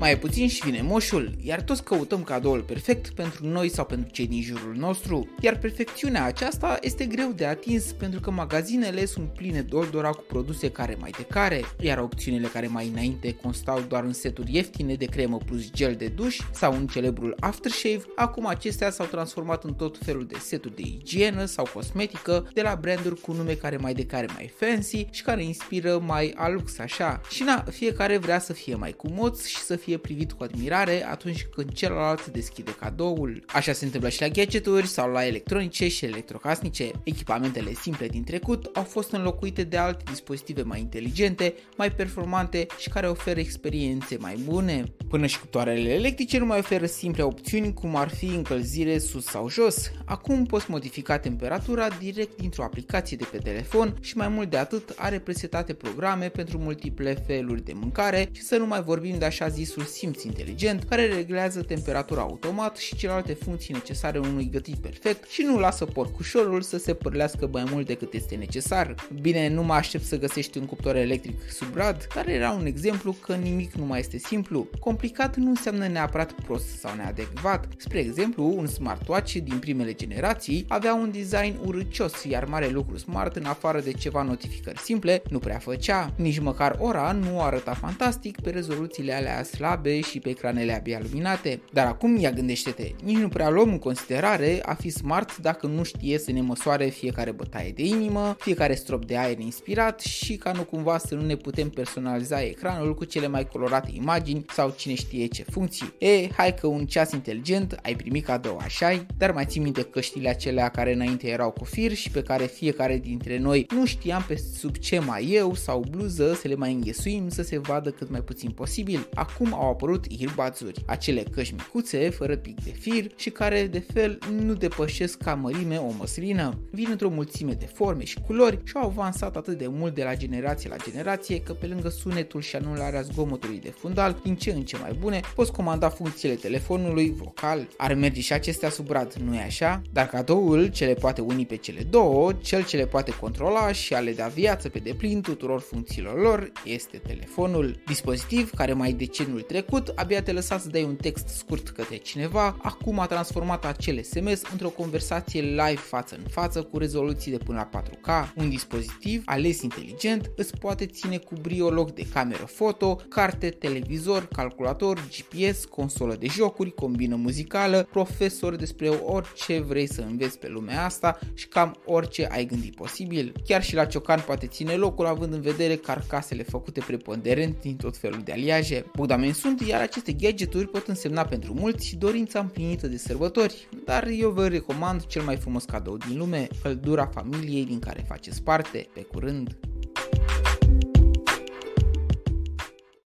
Mai e puțin și vine moșul, iar toți căutăm cadoul perfect pentru noi sau pentru cei din jurul nostru, iar perfecțiunea aceasta este greu de atins pentru că magazinele sunt pline doldora cu produse care mai de care, iar opțiunile care mai înainte constau doar în seturi ieftine de cremă plus gel de duș sau în celebrul aftershave, acum acestea s-au transformat în tot felul de seturi de igienă sau cosmetică de la branduri cu nume care mai de care mai fancy și care inspiră mai alux așa. Și na, fiecare vrea să fie mai cumoț și să fie privit cu admirare atunci când celălalt deschide cadoul. Așa se întâmplă și la gadgeturi sau la electronice și electrocasnice. Echipamentele simple din trecut au fost înlocuite de alte dispozitive mai inteligente, mai performante și care oferă experiențe mai bune. Până și cuptoarele electrice nu mai oferă simple opțiuni cum ar fi încălzire sus sau jos. Acum poți modifica temperatura direct dintr-o aplicație de pe telefon și mai mult de atât are presetate programe pentru multiple feluri de mâncare și să nu mai vorbim de așa zisul simț inteligent care reglează temperatura automat și celelalte funcții necesare unui gătit perfect și nu lasă porcușorul să se părlească mai mult decât este necesar. Bine, nu mă aștept să găsești un cuptor electric sub rad, dar era un exemplu că nimic nu mai este simplu. Complicat nu înseamnă neapărat prost sau neadecvat. Spre exemplu, un smartwatch din primele generații avea un design urâcios, iar mare lucru smart în afară de ceva notificări simple nu prea făcea. Nici măcar ora nu arăta fantastic pe rezoluțiile alea slabe și pe ecranele abia luminate. Dar acum ia gândește-te, nici nu prea luăm în considerare a fi smart dacă nu știe să ne măsoare fiecare bătaie de inimă, fiecare strop de aer inspirat și ca nu cumva să nu ne putem personaliza ecranul cu cele mai colorate imagini sau cine știe ce funcții. E, hai că un ceas inteligent ai primit cadou așa dar mai ții minte căștile acelea care înainte erau cu fir și pe care fiecare dintre noi nu știam pe sub ce mai eu sau bluză să le mai înghesuim să se vadă cât mai puțin posibil. Acum au apărut earbuds-uri, acele căști micuțe, fără pic de fir și care de fel nu depășesc ca mărime o măslină. Vin într-o mulțime de forme și culori și au avansat atât de mult de la generație la generație că pe lângă sunetul și anularea zgomotului de fundal, din ce în ce mai bune, poți comanda funcțiile telefonului vocal. Ar merge și acestea sub brad, nu e așa? Dar cadoul ce le poate uni pe cele două, cel ce le poate controla și a le da viață pe deplin tuturor funcțiilor lor este telefonul. Dispozitiv care mai decenul trecut abia te lăsa să dai un text scurt către cineva, acum a transformat acel SMS într-o conversație live față în față cu rezoluții de până la 4K. Un dispozitiv ales inteligent îți poate ține cu brio loc de cameră foto, carte, televizor, calculator, GPS, consolă de jocuri, combină muzicală, profesor despre orice vrei să înveți pe lumea asta și cam orice ai gândit posibil. Chiar și la ciocan poate ține locul având în vedere carcasele făcute preponderent din tot felul de aliaje. Bogdamen sunt, iar aceste gadgeturi pot însemna pentru mulți dorința împlinită de sărbători, dar eu vă recomand cel mai frumos cadou din lume, căldura familiei din care faceți parte. Pe curând!